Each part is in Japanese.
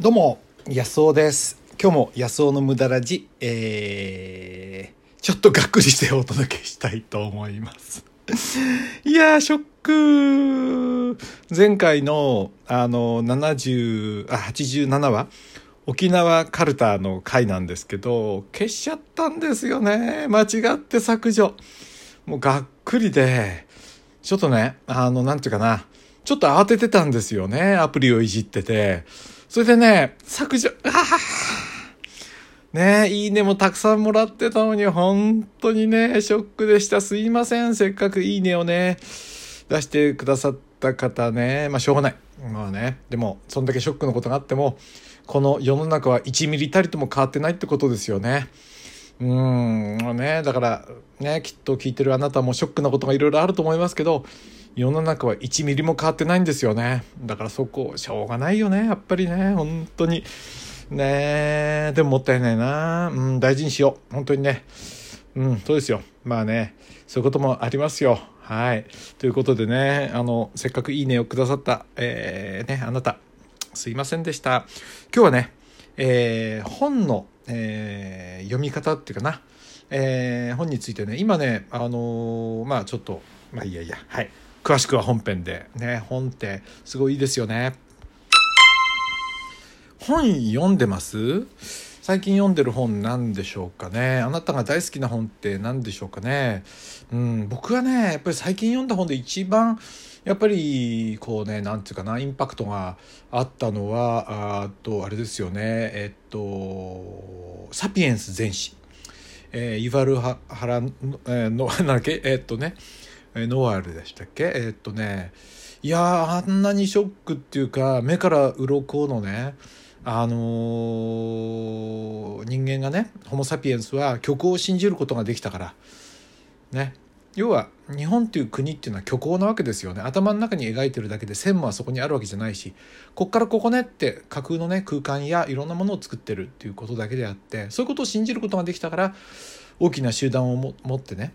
どうも、安尾です。今日も安尾の無駄ラジ、えー、ちょっとがっくりしてお届けしたいと思います。いやー、ショック前回の、あの、70、あ、87話沖縄カルタの回なんですけど、消しちゃったんですよね。間違って削除。もうがっくりで、ちょっとね、あの、なんていうかな、ちょっと慌ててたんですよね。アプリをいじってて。それでね、削除、あねいいねもたくさんもらってたのに、本当にね、ショックでした。すいません。せっかくいいねをね、出してくださった方ね。まあ、しょうがない。まあね。でも、そんだけショックのことがあっても、この世の中は1ミリたりとも変わってないってことですよね。うーん、ね、だから、ね、きっと聞いてるあなたもショックなことがいろいろあると思いますけど、世の中は1ミリも変わってないんですよね。だからそこ、しょうがないよね、やっぱりね、本当に。ねでももったいないなうん、大事にしよう。本当にね。うん、そうですよ。まあね、そういうこともありますよ。はい。ということでね、あの、せっかくいいねをくださった、えー、ね、あなた、すいませんでした。今日はね、えー、本の、えー、読み方っていうかな、えー、本についてね、今ね、あのーまあちょっと、まあいいやいや、はい。詳しくは本編で。ね、本ってすごいいいですよね。本読んでます？最近読んでる本なんでしょうかねあなたが大好きな本って何でしょうかねうん、僕はね、やっぱり最近読んだ本で一番、やっぱり、こうね、なんていうかな、インパクトがあったのは、あと、あれですよね、えっと、サピエンス全史。えー、ユバルハラの、えーの、なんだっけ、えっとね、えノワールでしたっけ？えっとね、いやー、あんなにショックっていうか、目から鱗のね、あのー人間がね、ホモ・サピエンスは虚構を信じることができたから、ね、要は日本っていう国っていうのは虚構なわけですよね。頭の中に描いてるだけで線もはそこにあるわけじゃないしこっからここねって架空のね空間やいろんなものを作ってるっていうことだけであってそういうことを信じることができたから大きな集団を持ってね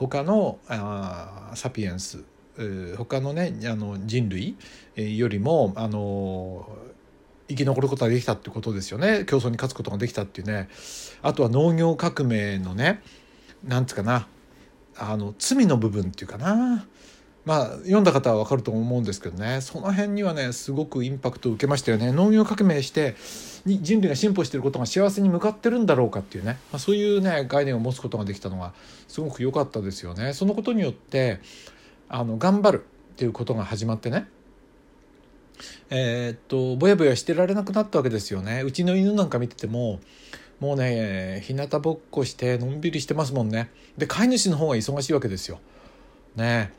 他のあサピエンス他のねあの人類よりもあの生き残ることができたってことですよね。競争に勝つことができたっていうね。あとは農業革命のねなんつうかなあの罪の部分っていうかな。まあ読んだ方は分かると思うんですけどね。その辺にはねすごくインパクトを受けましたよね。農業革命してに人類が進歩していることが幸せに向かってるんだろうかっていうね、まあ、そういうね概念を持つことができたのがすごく良かったですよね。そのことによってあの頑張るっていうことが始まってね。えーっとぼやぼやしてられなくなったわけですよね。うちの犬なんか見ててももうね日向ぼっこしてのんびりしてますもんね。で飼い主の方が忙しいわけですよ。ね。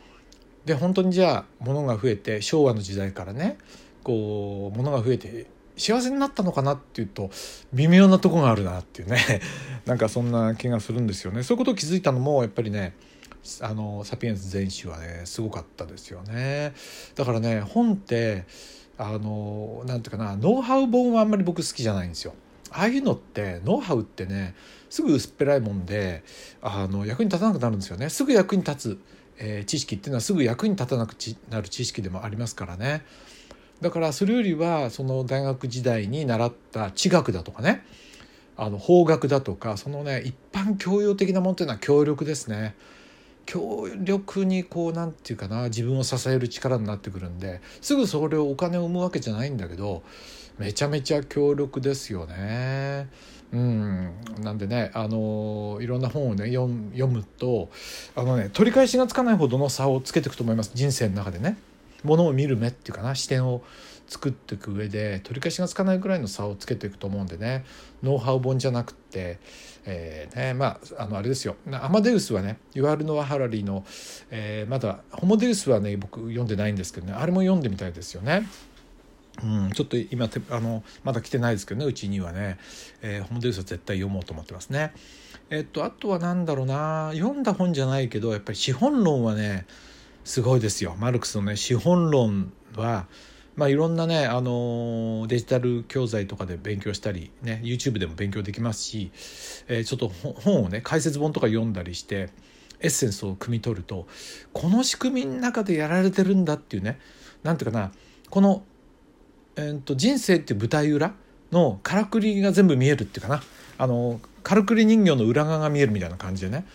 で本当にじゃあ物が増えて昭和の時代からねこう物が増えて幸せになったのかなっていうと微妙なとこがあるなっていうね。なんかそんな気がするんですよね。そういうことを気づいたのもやっぱりねあのサピエンス全史はねすごかったですよね。だからね本ってあのなんていうかなノウハウ本はあんまり僕好きじゃないんですよ。ああいうのってノウハウってねすぐ薄っぺらいもんであの役に立たなくなるんですよね。すぐ役に立つ、えー知識っていうのはすぐ役に立たなくちなる知識でもありますからね。だからそれよりはその大学時代に習った地学だとかね。あの法学だとかそのね一般教養的なものっていうのは協力ですね。強力にこうなんていうかな自分を支える力になってくるんですぐそれをお金を生むわけじゃないんだけどめちゃめちゃ強力ですよね。うん、なんでねあのいろんな本をね読む読むとあのね取り返しがつかないほどの差をつけていくと思います人生の中でね。ものを見る目っていうかな視点を作っていく上で取り返しがつかないぐらいの差をつけていくと思うんでね。ノウハウ本じゃなくて、えーね、まああのあれですよ。アマデウスはねユアルノア・ハラリーの、えーまだホモデウスはね僕読んでないんですけどね。あれも読んでみたいですよね。うん、ちょっと今てあのまだ来てないですけどねうちにはね、えーホモデウスは絶対読もうと思ってますね。えっとあとは何だろうな。読んだ本じゃないけどやっぱり資本論はねすごいですよ。マルクスのね資本論はまあいろんなねあのデジタル教材とかで勉強したりね YouTube でも勉強できますし、えーちょっと本をね解説本とか読んだりしてエッセンスを汲み取るとこの仕組みの中でやられてるんだっていうねなんていうかなこの、ええー、と人生っていう舞台裏のからくりが全部見えるっていうかな。あのからくり人形の裏側が見えるみたいな感じでね。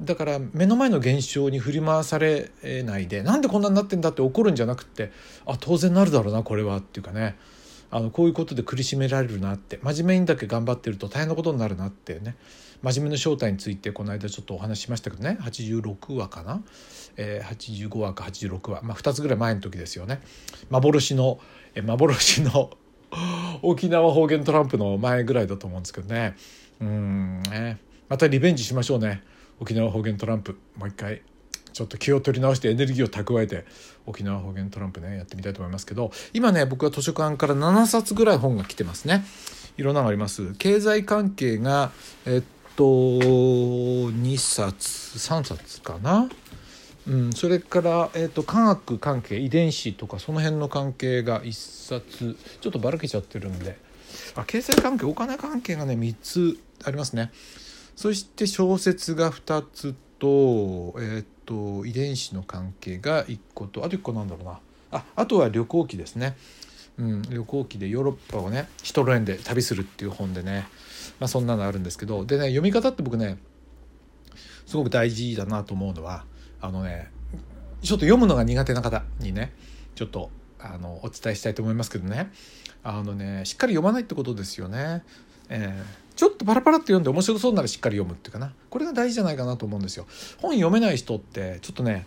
だから目の前の現象に振り回されないでなんでこんなになってんだって怒るんじゃなくてあ当然なるだろうなこれはっていうかね。あのこういうことで苦しめられるなって。真面目にだけ頑張ってると大変なことになるなってね。真面目の正体についてこの間ちょっとお話ししましたけどね。86話かな、えー、85話か86話、まあ、2つぐらい前の時ですよね。幻の、え幻の 沖縄方言トランプの前ぐらいだと思うんですけどね。うんね。またリベンジしましょうね。沖縄方言トランプもう一回ちょっと気を取り直してエネルギーを蓄えて沖縄方言トランプねやってみたいと思いますけど今ね僕は図書館から7冊ぐらい本が来てますね。いろんなのあります。経済関係がえっと2冊3冊かな？うん、それから、えーと、科学関係遺伝子とかその辺の関係が1冊。ちょっとばらけちゃってるんで。あ経済関係お金関係がね3つありますね。そして小説が2つと,、えーと、遺伝子の関係が1個とあと1個なんだろうな。ああとは旅行記ですね、うん、旅行記でヨーロッパをねシトロ園で旅するっていう本でね、まあ、そんなのあるんですけどでね読み方って僕ねすごく大事だなと思うのはあのねちょっと読むのが苦手な方にねちょっとあのお伝えしたいと思いますけどね。あのねしっかり読まないってことですよね。えー、ちょっとパラパラって読んで面白そうならしっかり読むっていうかなこれが大事じゃないかなと思うんですよ。本読めない人ってちょっとね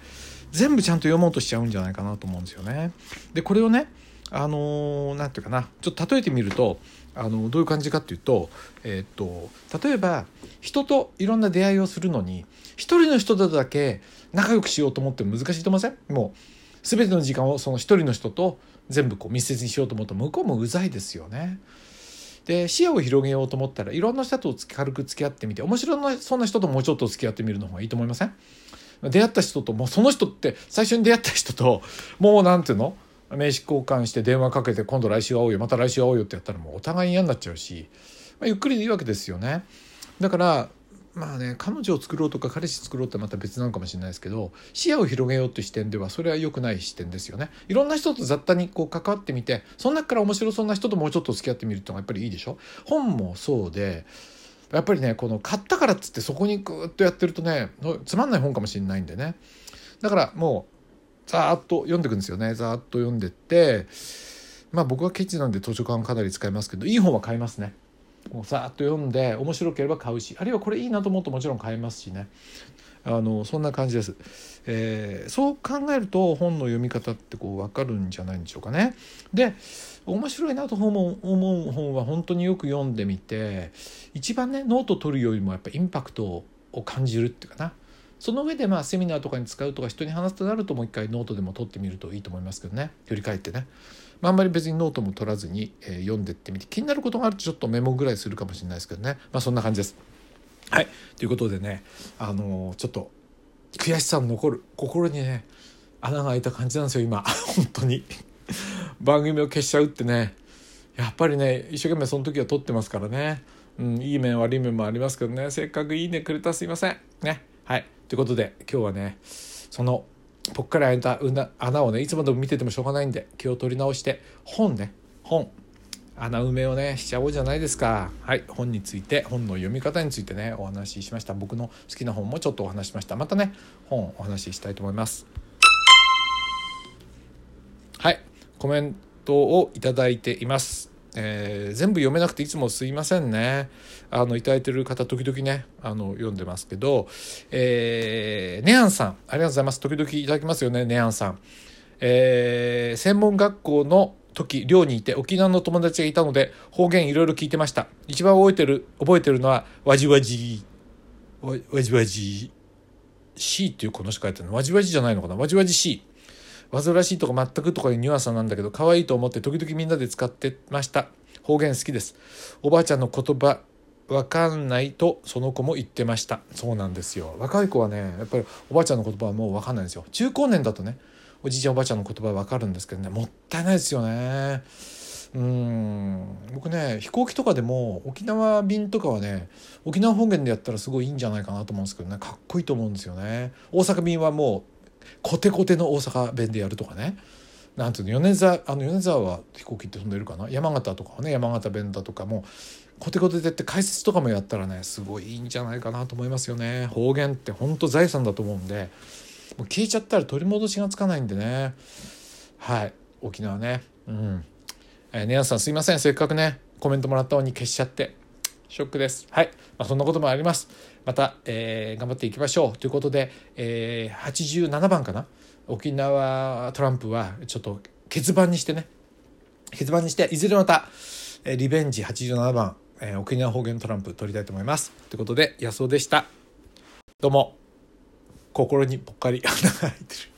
全部ちゃんと読もうとしちゃうんじゃないかなと思うんですよね。でこれをねあの何、ー、て言うかなちょっと例えてみるとあのどういう感じかっていうと,、えー、っと例えば人といろんな出会いをするのに一人の人とだけ仲良くしようと思っても難しいと思いません？もう全ての時間をその一人の人と全部こう密接にしようと思うと向こうもうざいですよね。で視野を広げようと思ったらいろんな人と軽く付き合ってみて面白いそんな人ともうちょっと付き合ってみるの方がいいと思いません？出会った人ともうその人って最初に出会った人ともう何ていうの？名刺交換して電話かけて今度来週会おうよまた来週会おうよってやったらもうお互い嫌になっちゃうし、まあ、ゆっくりでいいわけですよね。だからまあね彼女を作ろうとか彼氏作ろうってまた別なのかもしれないですけど視野を広げようという視点ではそれは良くない視点ですよね。いろんな人と雑多にこう関わってみてその中から面白そうな人ともうちょっと付き合ってみるっていうのがやっぱりいいでしょ？本もそうでやっぱりねこの買ったからっつってそこにグーッとやってるとねつまんない本かもしれないんでね。だからもうざーっと読んでいくんですよね。ざーっと読んでってまあ僕はケチなんで図書館かなり使いますけどいい本は買いますね。もうさっと読んで面白ければ買うしあるいはこれいいなと思うともちろん買えますしね。あのそんな感じです、えー、そう考えると本の読み方ってこう分かるんじゃないんでしょうかね。で面白いなと思う本は本当によく読んでみて一番ねノート取るよりもやっぱインパクトを感じるっていうかな。その上でまあセミナーとかに使うとか人に話すとなるともう一回ノートでも取ってみるといいと思いますけどね。振り返ってね。まあ、あんまり別にノートも取らずに、えー、読んでってみて気になることがあるとちょっとメモぐらいするかもしれないですけどね。まあそんな感じです。はい。ということでねあのー、ちょっと悔しさの残る心にね穴が開いた感じなんですよ今。本当に。番組を消しちゃうってね。やっぱりね一生懸命その時は撮ってますからね、うん、いい面悪い面もありますけどね。せっかくいいねくれたすいません。ね。はい。ということで今日はねそのぽっかり開いた穴をねいつまでも見ててもしょうがないんで気を取り直して本ね。本。穴埋めをねしちゃおうじゃないですか。はい本について本の読み方についてねお話ししました。僕の好きな本もちょっとお話しました。またね本お話ししたいと思います。はいコメントをいただいていますえー、全部読めなくていつもすいませんね。あの、いただいてる方、時々ね、あの、読んでますけど、えー、ネアンさん、ありがとうございます。時々いただきますよね、ネアンさん。えー、専門学校の時、寮にいて沖縄の友達がいたので、方言いろいろ聞いてました。一番覚えてる、覚えてるのは、わじわじ、わじわじ、C っていうこのしかやってるの。わじわじじゃないのかなわじわじ C。煩わしいとか全くとかいうニュアンスなんだけど可愛いと思って時々みんなで使ってました。方言好きです。おばあちゃんの言葉わかんないとその子も言ってました。そうなんですよ。若い子はねやっぱりおばあちゃんの言葉はもうわかんないんですよ中高年だとねおじいちゃんおばあちゃんの言葉わかるんですけどね。もったいないですよね。うん。僕ね飛行機とかでも沖縄便とかはね沖縄方言でやったらすごいいいんじゃないかなと思うんですけどね。かっこいいと思うんですよね。大阪便はもうコテコテの大阪弁でやるとかね。なんていうの米沢あの米沢は飛行機って飛んでるかな？山形とかはね山形弁だとかもコテコテでって解説とかもやったらねすごいいいんじゃないかなと思いますよね。方言って本当財産だと思うんでもう聞いちゃったら取り戻しがつかないんでね。はい。沖縄ね。うん。えー、さんすいません。せっかくねコメントもらったのに消しちゃって。ショックです。はい、まあ、そんなこともあります。また、えー、頑張っていきましょう。ということで、えー、87番かな？沖縄トランプはちょっと欠番にしてね。欠番にしていずれまた、えー、リベンジ87番、えー、沖縄方言トランプ取りたいと思います。ということで安尾でした。どうも。心にぽっかり穴が開いてる。